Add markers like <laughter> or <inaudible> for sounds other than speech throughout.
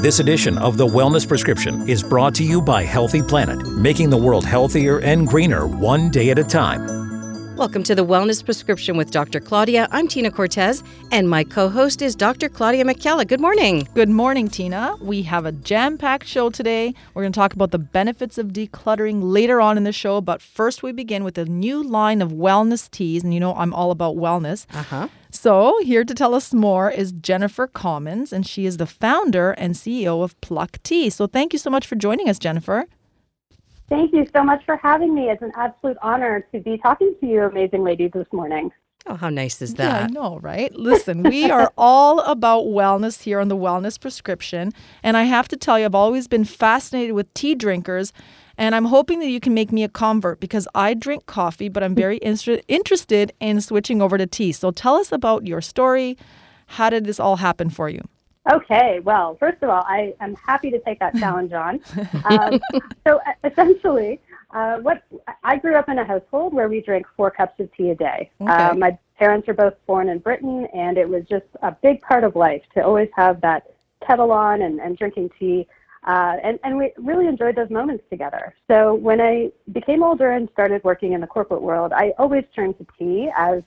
This edition of The Wellness Prescription is brought to you by Healthy Planet, making the world healthier and greener one day at a time. Welcome to the Wellness Prescription with Dr. Claudia. I'm Tina Cortez, and my co host is Dr. Claudia Macchiella. Good morning. Good morning, Tina. We have a jam packed show today. We're going to talk about the benefits of decluttering later on in the show, but first we begin with a new line of wellness teas. And you know, I'm all about wellness. Uh huh. So, here to tell us more is Jennifer Commins, and she is the founder and CEO of Pluck Tea. So, thank you so much for joining us, Jennifer. Thank you so much for having me. It's an absolute honor to be talking to you, amazing ladies, this morning. Oh, how nice is Yeah, I that? know, right? Listen, we <laughs> are all about wellness here on the Wellness Prescription. And I have to tell you, I've always been fascinated with tea drinkers. And I'm hoping that you can make me a convert because I drink coffee, but I'm very inter- interested in switching over to tea. So tell us about your story. How did this all happen for you? Okay, well, first of all, I am happy to take that <laughs> challenge on. Um, so uh, essentially, uh, what I grew up in a household where we drank four cups of tea a day. Okay. Uh, my parents were both born in Britain, and it was just a big part of life to always have that kettle on and, and drinking tea. Uh, and, and we really enjoyed those moments together. So when I became older and started working in the corporate world, I always turned to tea as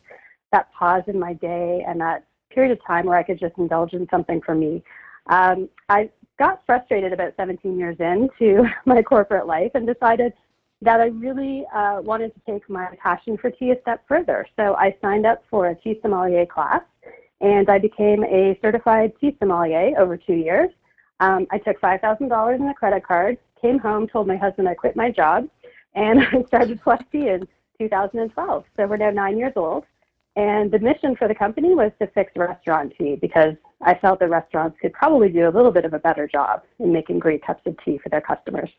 that pause in my day and that period of time where I could just indulge in something for me. Um, I got frustrated about 17 years into <laughs> my corporate life and decided that I really uh, wanted to take my passion for tea a step further. So I signed up for a tea sommelier class and I became a certified tea sommelier over two years. Um, I took $5,000 in a credit card, came home, told my husband I quit my job, and <laughs> I started Pluck in 2012. So we're now nine years old. And the mission for the company was to fix restaurant tea because I felt that restaurants could probably do a little bit of a better job in making great cups of tea for their customers.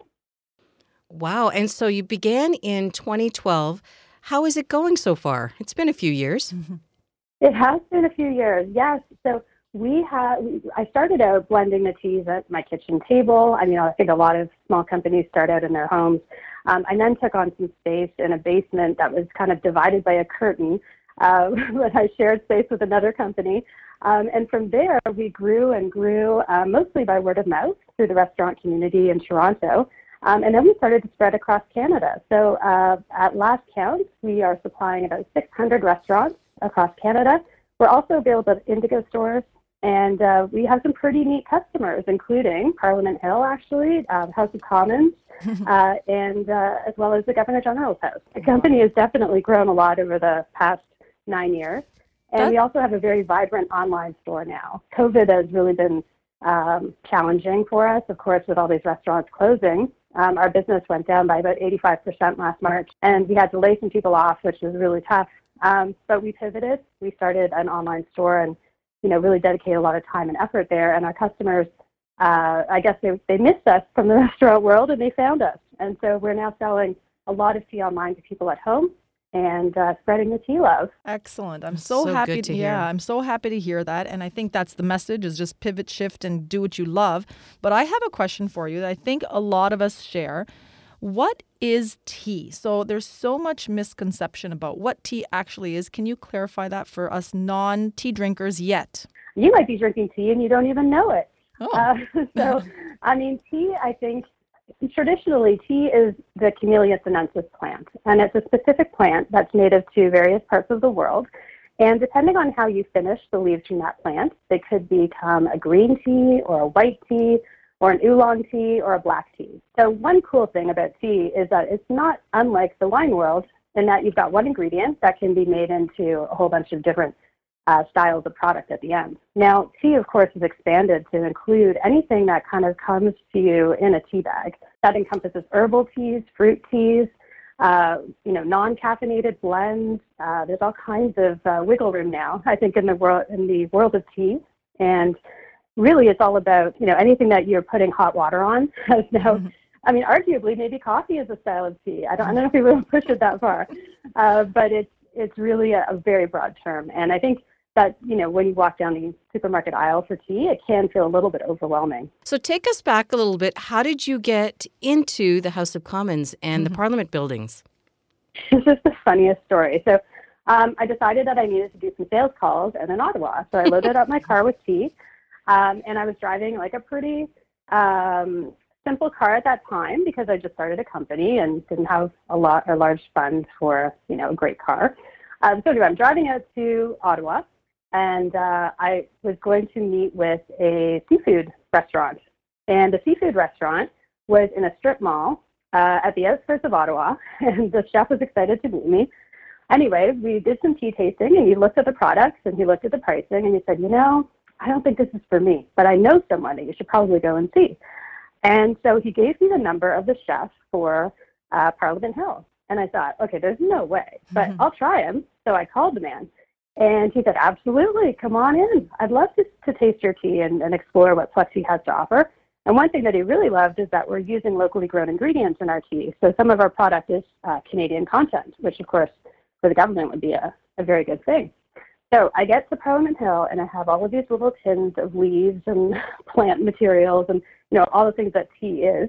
Wow. And so you began in 2012. How is it going so far? It's been a few years. It has been a few years, yes. So we had, I started out blending the teas at my kitchen table. I mean, I think a lot of small companies start out in their homes. Um, I then took on some space in a basement that was kind of divided by a curtain, uh, <laughs> but I shared space with another company. Um, and from there, we grew and grew uh, mostly by word of mouth through the restaurant community in Toronto. Um, and then we started to spread across Canada. So uh, at last count, we are supplying about 600 restaurants across Canada. We're also available at Indigo stores, and uh, we have some pretty neat customers, including Parliament Hill, actually, uh, House of Commons, <laughs> uh, and uh, as well as the Governor General's house. The company has definitely grown a lot over the past nine years. And we also have a very vibrant online store now. COVID has really been um, challenging for us, of course, with all these restaurants closing. Um, our business went down by about 85% last March, and we had to lay some people off, which was really tough. Um, but we pivoted. We started an online store and, you know, really dedicate a lot of time and effort there. And our customers, uh, I guess they, they missed us from the <laughs> restaurant world and they found us. And so we're now selling a lot of tea online to people at home and uh, spreading the tea love. Excellent. I'm so, so happy good to yeah, hear. I'm so happy to hear that. And I think that's the message is just pivot, shift, and do what you love. But I have a question for you that I think a lot of us share. What is tea? So there's so much misconception about what tea actually is. Can you clarify that for us non-tea drinkers yet? You might be drinking tea and you don't even know it. Oh, Uh, <laughs> so, <laughs> I mean, tea, I think, traditionally, tea is the Camellia sinensis plant, and it's a specific plant that's native to various parts of the world. And depending on how you finish the leaves from that plant, they could become a green tea or a white tea or an oolong tea or a black tea. So one cool thing about tea is that it's not unlike the wine world in that you've got one ingredient that can be made into a whole bunch of different uh, styles of product at the end. Now, tea, of course, is expanded to include anything that kind of comes to you in a tea bag. That encompasses herbal teas, fruit teas, uh, you know, non-caffeinated blends. Uh, there's all kinds of uh, wiggle room now, I think, in the world in the world of tea. And really, it's all about you know anything that you're putting hot water on <laughs> has now. I mean, arguably, maybe coffee is a style of tea. I don't, I don't know if we will push it that far, uh, but it's it's really a, a very broad term. And I think that you know when you walk down the supermarket aisle for tea, it can feel a little bit overwhelming. So take us back a little bit. How did you get into the House of Commons and the Parliament buildings? <laughs> This is the funniest story. So um, I decided that I needed to do some sales calls and in Ottawa. So I loaded up my car with tea, um, and I was driving like a pretty um, simple car at that time because I just started a company and didn't have a lot a large fund for you know a great car. Um, so anyway, I'm driving out to Ottawa, and uh, I was going to meet with a seafood restaurant, and the seafood restaurant was in a strip mall uh, at the outskirts of Ottawa, <laughs> and the chef was excited to meet me. Anyway, we did some tea tasting, and he looked at the products and he looked at the pricing, and he said, you know, I don't think this is for me, but I know someone that you should probably go and see. And so he gave me the number of the chef for uh, Parliament Hill. And I thought, okay, there's no way, but mm-hmm. I'll try him. So I called the man. And he said, absolutely, come on in. I'd love to, to taste your tea and, and explore what Pluck Tea has to offer. And one thing that he really loved is that we're using locally grown ingredients in our tea. So some of our product is uh, Canadian content, which of course for the government would be a, a very good thing. So I get to Parliament Hill and I have all of these little tins of leaves and <laughs> plant materials and you know all the things that tea is.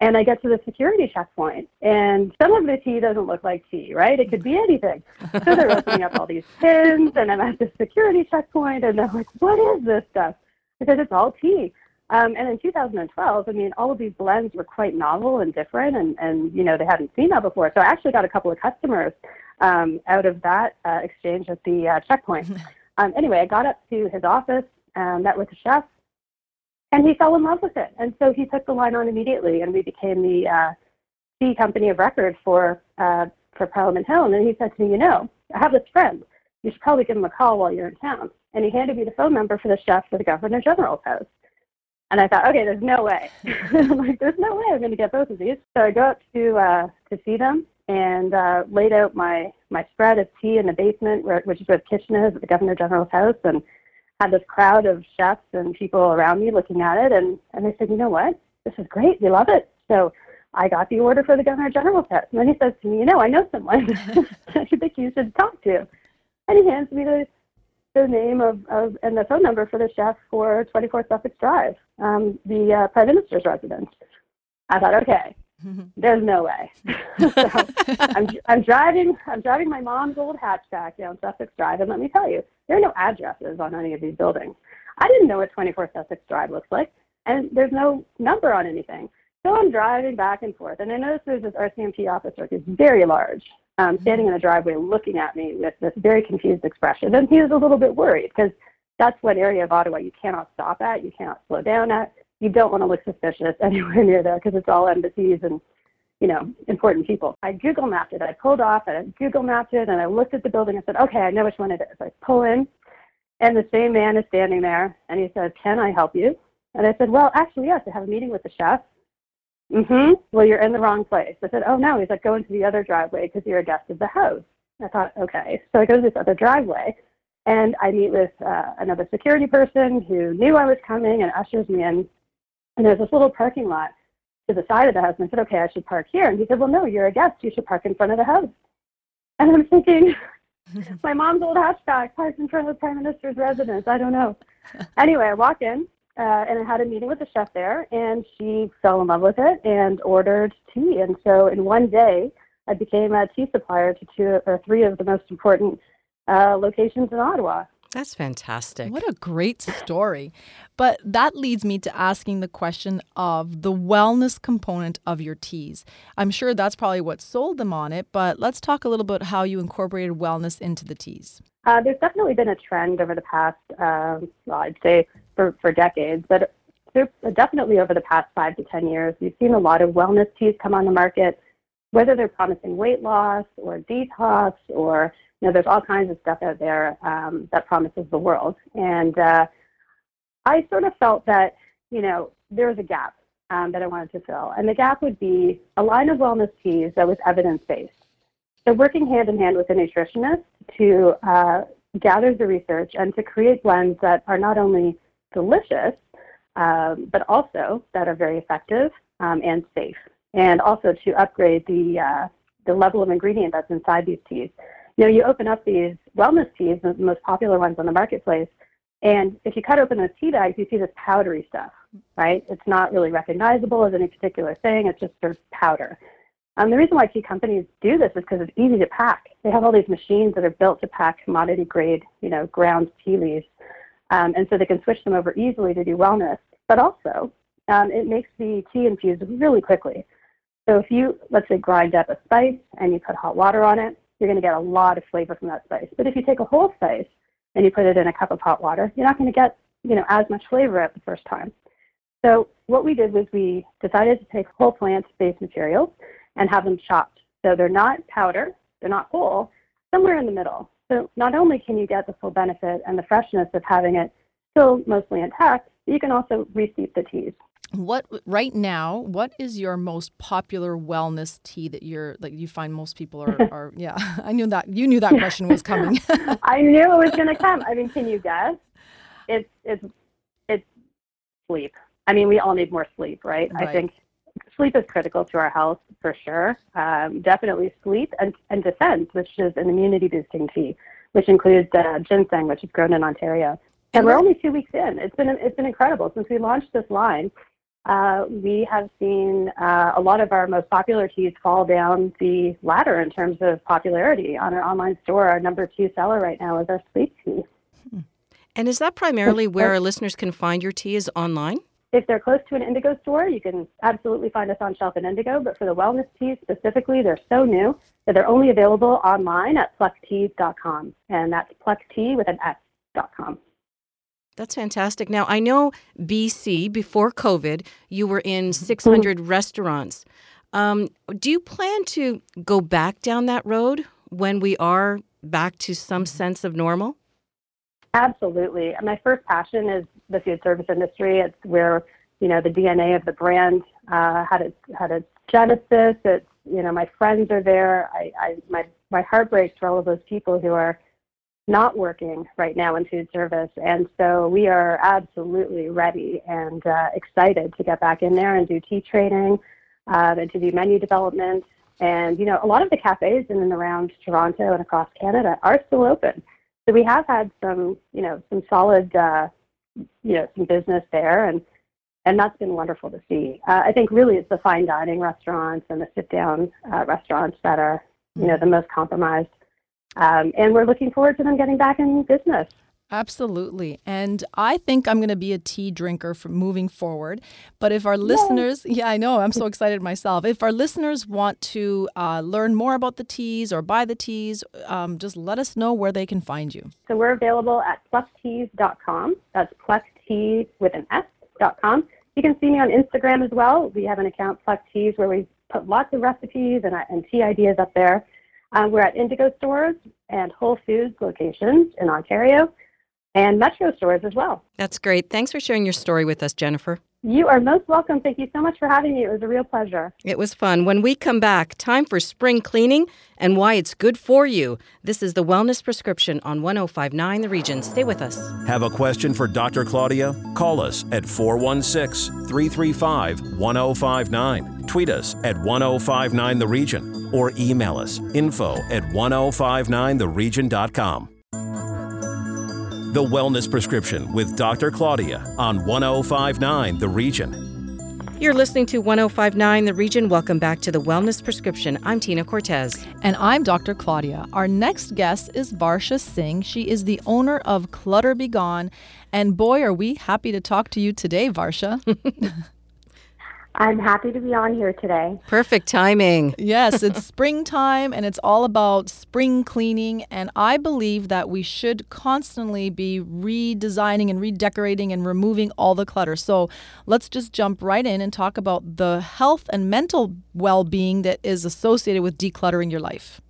And I get to the security checkpoint, and some of the tea doesn't look like tea, right? It could be anything. So they're opening up all these tins, and I'm at the security checkpoint, and they're like, "What is this stuff?" Because it's all tea. Um, and in 2012, I mean, all of these blends were quite novel and different, and, and you know they hadn't seen that before. So I actually got a couple of customers um, out of that uh, exchange at the uh, checkpoint. <laughs> Um, anyway, I got up to his office, and met with the chef, and he fell in love with it. And so he took the line on immediately, and we became the uh, tea company of record for uh, for Parliament Hill. And then he said to me, "You know, I have this friend. You should probably give him a call while you're in town." And he handed me the phone number for the chef for the Governor General's house. And I thought, okay, there's no way. <laughs> I'm like, there's no way I'm going to get both of these. So I go up to uh, to see them, and uh, laid out my my spread of tea in the basement, where, which is where the kitchen is at the Governor General's house, and had this crowd of chefs and people around me looking at it, and and they said, you know what, this is great, we love it. So I got the order for the Governor General's house, and then he says to me, you know, I know someone <laughs> you think you should talk to, and he hands me the the name of, of and the phone number for the chef for 24 Sussex Drive, um, the uh, Prime Minister's residence. I thought, okay, there's no way. <laughs> so I'm, I'm driving. I'm driving my mom's old hatchback down Sussex Drive, and let me tell you, there are no addresses on any of these buildings. I didn't know what 24 Sussex Drive looks like, and there's no number on anything. So I'm driving back and forth, and I notice there's this RCMP officer who's very large, um, standing in the driveway looking at me with this very confused expression. And he was a little bit worried because that's one area of Ottawa you cannot stop at, you cannot slow down at you don't want to look suspicious <laughs> anywhere near there because it's all embassies and you know important people. I Google mapped it. I pulled off and I Google mapped it and I looked at the building and said, okay, I know which one it is. I pull in, and the same man is standing there and he said, can I help you? And I said, well, actually, yes. I have a meeting with the chef. Mm-hmm. Well, you're in the wrong place. I said, oh no. He's like, go into the other driveway because you're a guest of the house. I thought, okay. So I go to this other driveway. And I meet with uh, another security person who knew I was coming and ushers me in and there's this little parking lot to the side of the house. And I said, okay, I should park here. And he said, well, no, you're a guest. You should park in front of the house. And I'm thinking, <laughs> my mom's old hatchback parked in front of the prime minister's residence. I don't know. anyway, I walk in uh, and I had a meeting with the chef there, and she fell in love with it and ordered tea. And so in one day, I became a tea supplier to two or three of the most important uh, locations in Ottawa. That's fantastic. What a great story. But that leads me to asking the question of the wellness component of your teas. I'm sure that's probably what sold them on it, but let's talk a little bit how you incorporated wellness into the teas. Uh, there's definitely been a trend over the past, um, well, I'd say for, for decades, but definitely over the past five to 10 years, we've seen a lot of wellness teas come on the market, whether they're promising weight loss or detox or you know, there's all kinds of stuff out there um, that promises the world. And uh, I sort of felt that, you know, there was a gap um, that I wanted to fill. And the gap would be a line of wellness teas that was evidence based. So, working hand in hand with a nutritionist to uh, gather the research and to create blends that are not only delicious, um, but also that are very effective um, and safe. And also to upgrade the, uh, the level of ingredient that's inside these teas you know, you open up these wellness teas, the most popular ones on the marketplace, and if you cut open those tea bags, you see this powdery stuff, right? It's not really recognizable as any particular thing. It's just sort of powder. Um, the reason why tea companies do this is because it's easy to pack. They have all these machines that are built to pack commodity grade, you know, ground tea leaves, um, and so they can switch them over easily to do wellness. But also, um, it makes the tea infused really quickly. So if you, let's say, grind up a spice and you put hot water on it, you're going to get a lot of flavor from that spice. But if you take a whole spice and you put it in a cup of hot water, you're not going to get, you know, as much flavor at the first time. So what we did was we decided to take whole plant-based materials and have them chopped. So they're not powder, they're not whole, somewhere in the middle. So not only can you get the full benefit and the freshness of having it still mostly intact, but you can also resteep the teas. What right now? What is your most popular wellness tea that you're like you find most people are, <laughs> are yeah? <laughs> I knew that you knew that question was coming. <laughs> I knew it was going to come. I mean, can you guess? It's it's it's sleep. I mean, we all need more sleep, right? Right. I think sleep is critical to our health for sure. Um, definitely sleep and, and defense, which is an immunity boosting tea, which includes uh, ginseng, which is grown in Ontario. And we're only two weeks in. It's been it's been incredible since we launched this line. Uh, we have seen uh, a lot of our most popular teas fall down the ladder in terms of popularity on our online store. Our number two seller right now is our sleep tea. And is that primarily where our listeners can find your tea is online? If they're close to an Indigo store, you can absolutely find us on shelf at Indigo. But for the wellness teas specifically, they're so new that they're only available online at pluckteas.com. And that's plucktea with an S.com. That's fantastic. Now, I know BC, before COVID, you were in 600 restaurants. Um, do you plan to go back down that road when we are back to some sense of normal? Absolutely. My first passion is the food service industry. It's where you know the DNA of the brand uh, had its had its genesis. It's you know my friends are there. I, I my my heart breaks for all of those people who are not working right now in food service, and so we are absolutely ready and uh, excited to get back in there and do tea training uh, and to do menu development. And you know a lot of the cafes in and around Toronto and across Canada are still open. So we have had some, you know, some solid, uh, you know, some business there, and and that's been wonderful to see. Uh, I think really it's the fine dining restaurants and the sit down uh, restaurants that are, you know, the most compromised. Um, and we're looking forward to them getting back in business. Absolutely. And I think I'm going to be a tea drinker from moving forward. But if our listeners, yeah, I know, I'm so excited myself. If our listeners want to uh, learn more about the teas or buy the teas, um, just let us know where they can find you. So we're available at pluckteas.com. That's plucktea with an S.com. You can see me on Instagram as well. We have an account, Pluck Teas, where we put lots of recipes and, and tea ideas up there. Um, we're at Indigo stores and Whole Foods locations in Ontario and Metro stores as well. That's great. Thanks for sharing your story with us, Jennifer. You are most welcome. Thank you so much for having me. It was a real pleasure. It was fun. When we come back, time for spring cleaning and why it's good for you. This is the Wellness Prescription on 1059 The Region. Stay with us. Have a question for Dr. Claudia? Call us at 416 335 1059. Tweet us at 1059 The Region or email us info at 1059theregion.com. The Wellness Prescription with Dr. Claudia on 1059 The Region. You're listening to 1059 The Region. Welcome back to the Wellness Prescription. I'm Tina Cortez. And I'm Dr. Claudia. Our next guest is Varsha Singh. She is the owner of ClutterBGone. And boy, are we happy to talk to you today, Varsha. <laughs> I'm happy to be on here today. Perfect timing. yes, it's <laughs> springtime and it's all about spring cleaning. And I believe that we should constantly be redesigning and redecorating and removing all the clutter. So let's just jump right in and talk about the health and mental well being that is associated with decluttering your life.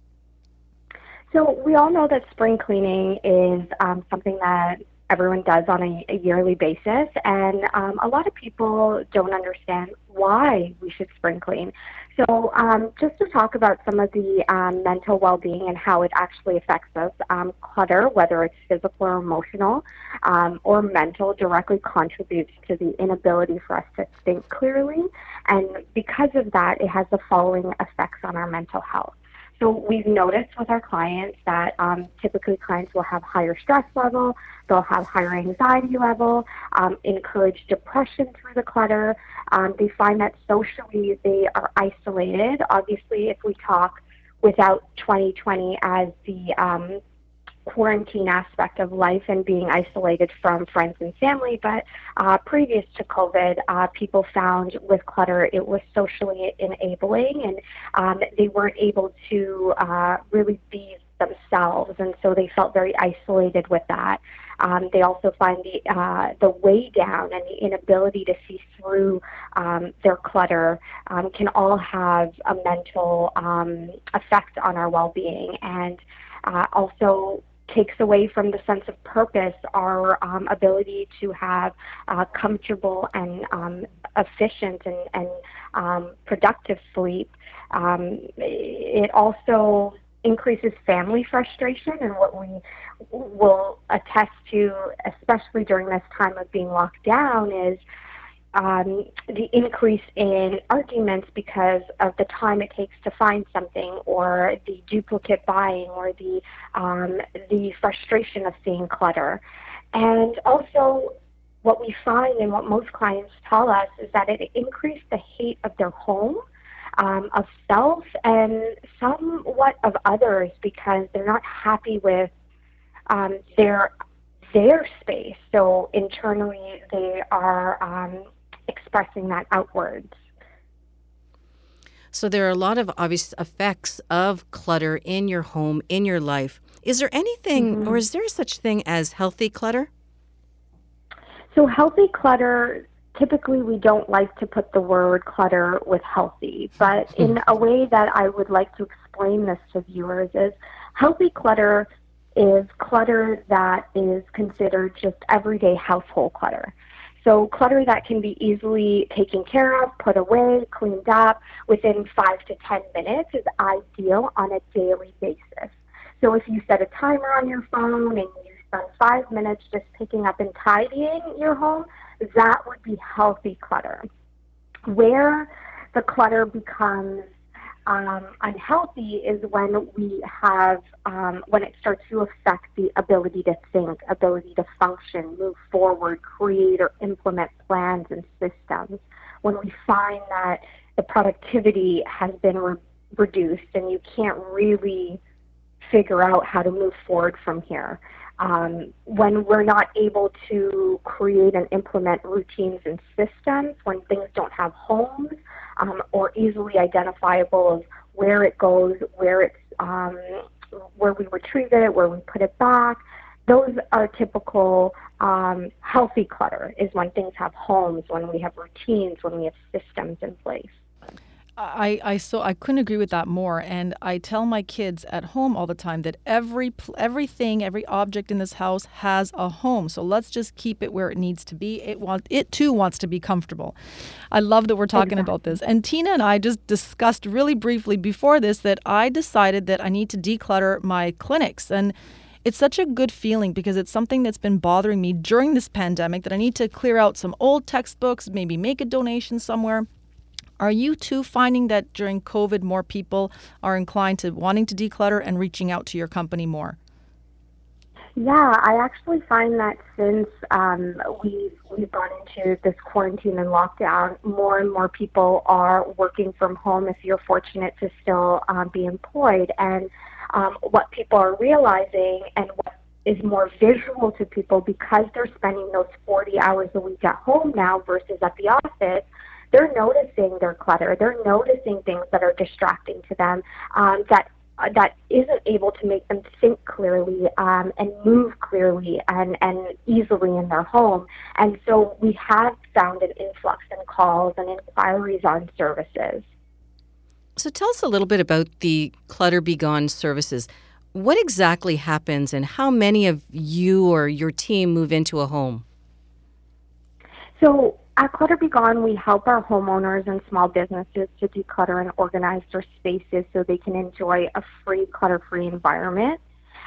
So we all know that spring cleaning is um, something that everyone does on a, a yearly basis, and um, a lot of people don't understand why we should spring clean. So, um, just to talk about some of the um, mental well being and how it actually affects us, um, clutter, whether it's physical or emotional um, or mental, directly contributes to the inability for us to think clearly. And because of that, it has the following effects on our mental health. So we've noticed with our clients that um, typically clients will have higher stress level, they'll have higher anxiety level, um, encourage depression through the clutter. Um, they find that socially they are isolated. Obviously, if we talk without 2020 as the um, quarantine aspect of life and being isolated from friends and family. But uh, previous to COVID, uh, people found with clutter it was socially enabling and um, they weren't able to uh, really be themselves, and so they felt very isolated with that. Um, they also find the uh, the way down and the inability to see through um, their clutter um, can all have a mental um, effect on our well-being, and uh, also takes away from the sense of purpose our um, ability to have uh, comfortable and um, efficient and, and um, productive sleep. Um, it also increases family frustration and what we will attest to, especially during this time of being locked down, is um, the increase in arguments because of the time it takes to find something, or the duplicate buying, or the um, the frustration of seeing clutter, and also what we find and what most clients tell us is that it increased the hate of their home. Um, of self and somewhat of others because they're not happy with um, their their space. So internally, they are um, expressing that outwards. So there are a lot of obvious effects of clutter in your home, in your life. Is there anything, mm-hmm. or is there such thing as healthy clutter? So healthy clutter. Typically, we don't like to put the word clutter with healthy, but hmm. in a way that I would like to explain this to viewers is healthy clutter is clutter that is considered just everyday household clutter. So clutter that can be easily taken care of, put away, cleaned up within five to ten minutes is ideal on a daily basis. So if you set a timer on your phone and you spend five minutes just picking up and tidying your home, that would be healthy clutter. Where the clutter becomes um, unhealthy is when we have um, when it starts to affect the ability to think, ability to function, move forward, create or implement plans and systems. When we find that the productivity has been re- reduced and you can't really figure out how to move forward from here. Um, when we're not able to create and implement routines and systems, when things don't have homes, um, or easily identifiable of where it goes, where it's um, where we retrieve it, where we put it back. Those are typical um, healthy clutter. Is when things have homes, when we have routines, when we have systems in place. I, I so I couldn't agree with that more and I tell my kids at home all the time that every everything every object in this house has a home so let's just keep it where it needs to be. It want it too wants to be comfortable. I love that we're talking exactly. about this. And Tina and I just discussed really briefly before this that I decided that I need to declutter my clinics and it's such a good feeling because it's something that's been bothering me during this pandemic that I need to clear out some old textbooks maybe make a donation somewhere are you too finding that during COVID, more people are inclined to wanting to declutter and reaching out to your company more? Yeah, I actually find that since um, we've we've gone into this quarantine and lockdown, more and more people are working from home. If you're fortunate to still um, be employed, and um, what people are realizing, and what is more visual to people because they're spending those 40 hours a week at home now versus at the office they're noticing their clutter. They're noticing things that are distracting to them um, that uh, that isn't able to make them think clearly um, and move clearly and, and easily in their home. And so we have found an influx in calls and inquiries on services. So tell us a little bit about the ClutterBGone services. What exactly happens and how many of you or your team move into a home? So at ClutterBGone, we help our homeowners and small businesses to declutter and organize their spaces so they can enjoy a free, clutter free environment.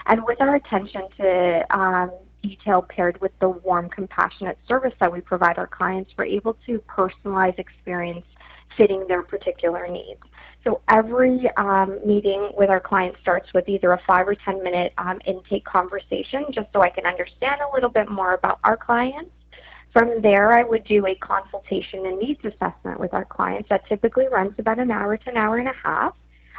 And with our attention to um, detail paired with the warm, compassionate service that we provide our clients, we're able to personalize experience fitting their particular needs. So every um, meeting with our clients starts with either a five or 10 minute um, intake conversation just so I can understand a little bit more about our clients from there, I would do a consultation and needs assessment with our clients that typically runs about an hour to an hour and a half.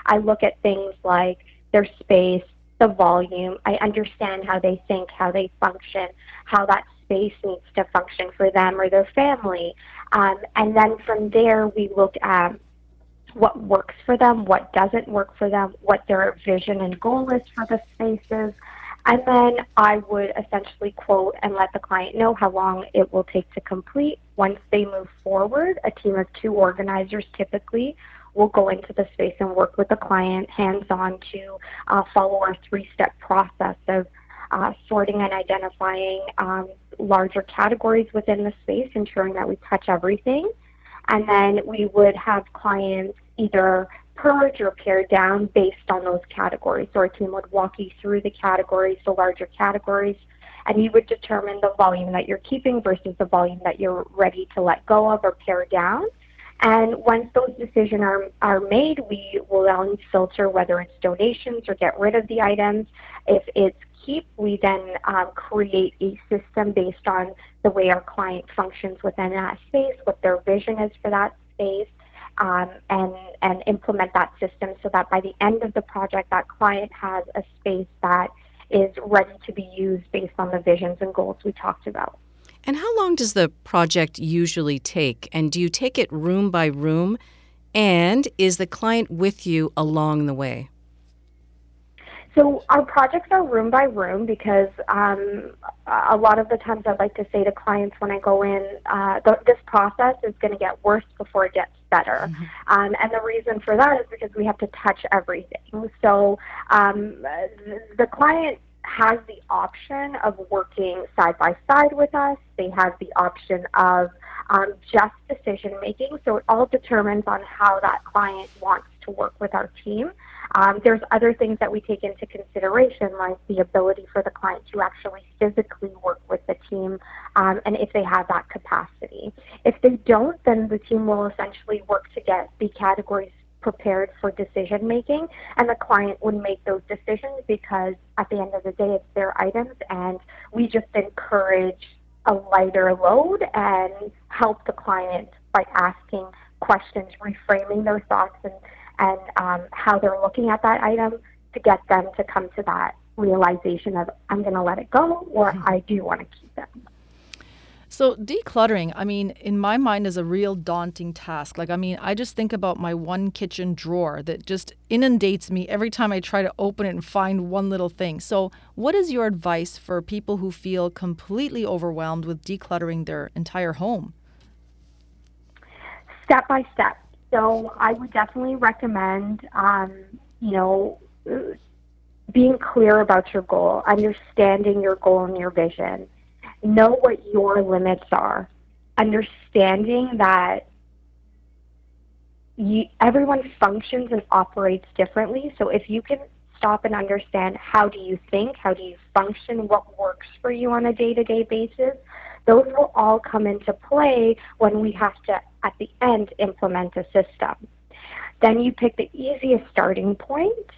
I look at things like their space, the volume. I understand how they think, how they function, how that space needs to function for them or their family. Um, and then from there, we look at what works for them, what doesn't work for them, what their vision and goal is for the spaces. And then I would essentially quote and let the client know how long it will take to complete. Once they move forward, a team of two organizers typically will go into the space and work with the client hands on to uh, follow our three step process of uh, sorting and identifying um, larger categories within the space, ensuring that we touch everything. And then we would have clients either purge or pare down based on those categories. So our team would walk you through the categories, the larger categories, and you would determine the volume that you're keeping versus the volume that you're ready to let go of or pare down. And once those decisions are, are made, we will then filter whether it's donations or get rid of the items. If it's keep, we then um, create a system based on the way our client functions within that space, what their vision is for that space, um, and and implement that system so that by the end of the project, that client has a space that is ready to be used based on the visions and goals we talked about. And how long does the project usually take? And do you take it room by room? And is the client with you along the way? So our projects are room by room because um, a lot of the times I like to say to clients when I go in, uh, th- this process is going to get worse before it gets better. Mm-hmm. Um, and the reason for that is because we have to touch everything. So um, the client has the option of working side by side with us. They have the option of um, just decision making. So it all determines on how that client wants to work with our team. Um, there's other things that we take into consideration, like the ability for the client to actually physically work with the team, um, and if they have that capacity. If they don't, then the team will essentially work to get the categories prepared for decision making, and the client would make those decisions because at the end of the day, it's their items, and we just encourage a lighter load and help the client by asking questions, reframing their thoughts, and and um, how they're looking at that item to get them to come to that realization of I'm going to let it go or mm-hmm. I do want to keep it. So decluttering, I mean, in my mind is a real daunting task. Like I mean, I just think about my one kitchen drawer that just inundates me every time I try to open it and find one little thing. So, what is your advice for people who feel completely overwhelmed with decluttering their entire home? Step by step. So I would definitely recommend, um, you know, being clear about your goal, understanding your goal and your vision. Know what your limits are. Understanding that you, everyone functions and operates differently. So if you can stop and understand how do you think, how do you function, what works for you on a day-to-day basis, those will all come into play when we have to, at the end, implement a system. Then you pick the easiest starting point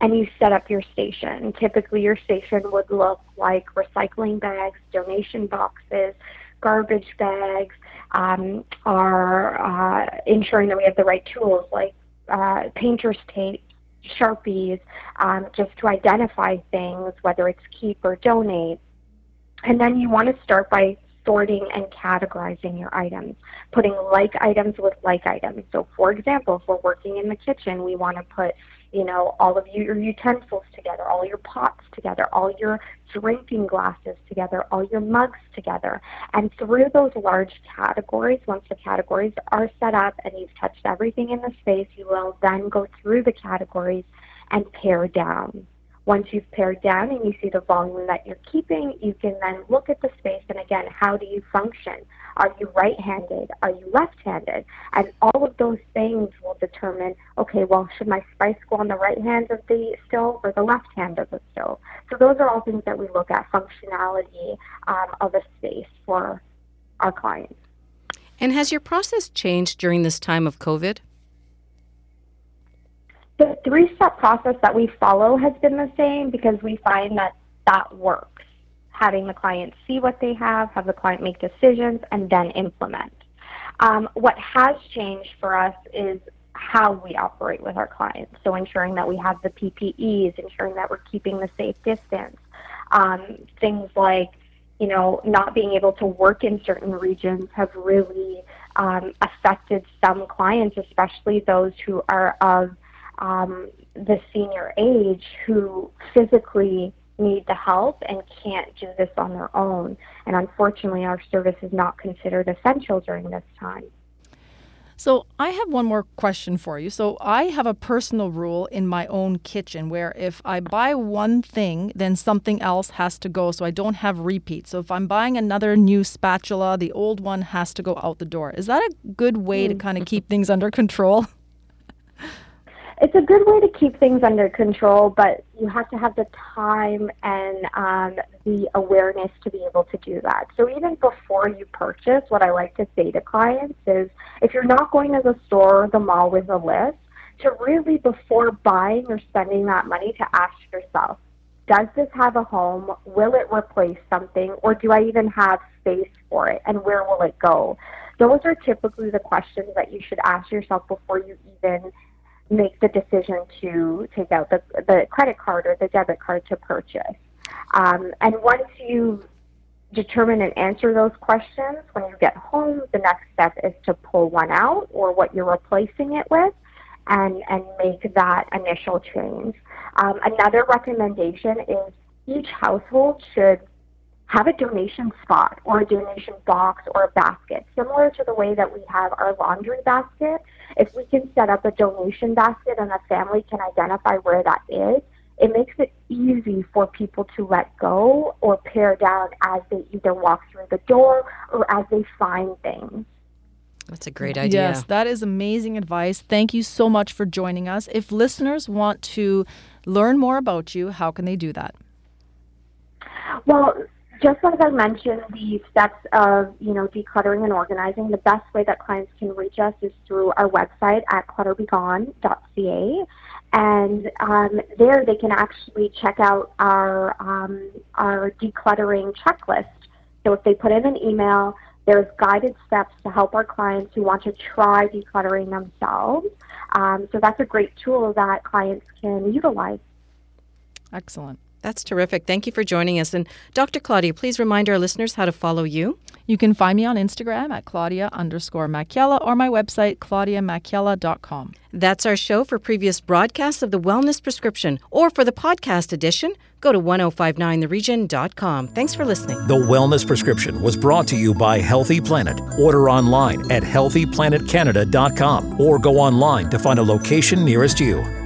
and you set up your station. Typically, your station would look like recycling bags, donation boxes, garbage bags, um, are uh, ensuring that we have the right tools like uh, painter's tape, sharpies, um, just to identify things, whether it's keep or donate. And then you want to start by sorting and categorizing your items, putting like items with like items. So, for example, if we're working in the kitchen, we want to put, you know, all of your utensils together, all your pots together, all your drinking glasses together, all your mugs together. And through those large categories, once the categories are set up and you've touched everything in the space, you will then go through the categories and pare down. Once you've pared down and you see the volume that you're keeping, you can then look at the space and again, how do you function? Are you right handed? Are you left handed? And all of those things will determine okay, well, should my spice go on the right hand of the stove or the left hand of the stove? So, those are all things that we look at functionality um, of a space for our clients. And has your process changed during this time of COVID? The three step process that we follow has been the same because we find that that works. Having the client see what they have, have the client make decisions, and then implement. Um, what has changed for us is how we operate with our clients. So ensuring that we have the PPEs, ensuring that we're keeping the safe distance. Um, things like, you know, not being able to work in certain regions have really um, affected some clients, especially those who are of um, the senior age who physically need the help and can't do this on their own. And unfortunately, our service is not considered essential during this time. So, I have one more question for you. So, I have a personal rule in my own kitchen where if I buy one thing, then something else has to go so I don't have repeats. So, if I'm buying another new spatula, the old one has to go out the door. Is that a good way to kind of keep things under control? <laughs> it's a good way to keep things under control, but you have to have the time and um, the awareness to be able to do that. So even before you purchase, what I like to say to clients is if you're not going to the store or the mall with a list, to really before buying or spending that money to ask yourself, does this have a home? Will it replace something? Or do I even have space for it? And where will it go? Those are typically the questions that you should ask yourself before you even make the decision to take out the, the credit card or the debit card to purchase. Um, and once you determine and answer those questions, when you get home, the next step is to pull one out or what you're replacing it with and, and make that initial change. Um, another recommendation is each household should have a donation spot or a donation box or a basket, similar to the way that we have our laundry basket. If we can set up a donation basket and a family can identify where that is, it makes it easy for people to let go or pare down as they either walk through the door or as they find things. That's a great idea. Yes, that is amazing advice. Thank you so much for joining us. If listeners want to learn more about you, how can they do that? Well, just as I mentioned, the steps of you know decluttering and organizing. The best way that clients can reach us is through our website at clutterbegone.ca, and um, there they can actually check out our um, our decluttering checklist. So if they put in an email, there's guided steps to help our clients who want to try decluttering themselves. Um, so that's a great tool that clients can utilize. Excellent. That's terrific. Thank you for joining us. And Dr. Claudia, please remind our listeners how to follow you. You can find me on Instagram at Claudia underscore Macchiella or my website, claudiamacchiella.com. That's our show for previous broadcasts of the Wellness Prescription. Or for the podcast edition, go to 1059theregion.com. Thanks for listening. The Wellness Prescription was brought to you by Healthy Planet. Order online at healthyplanetcanada.com or go online to find a location nearest you.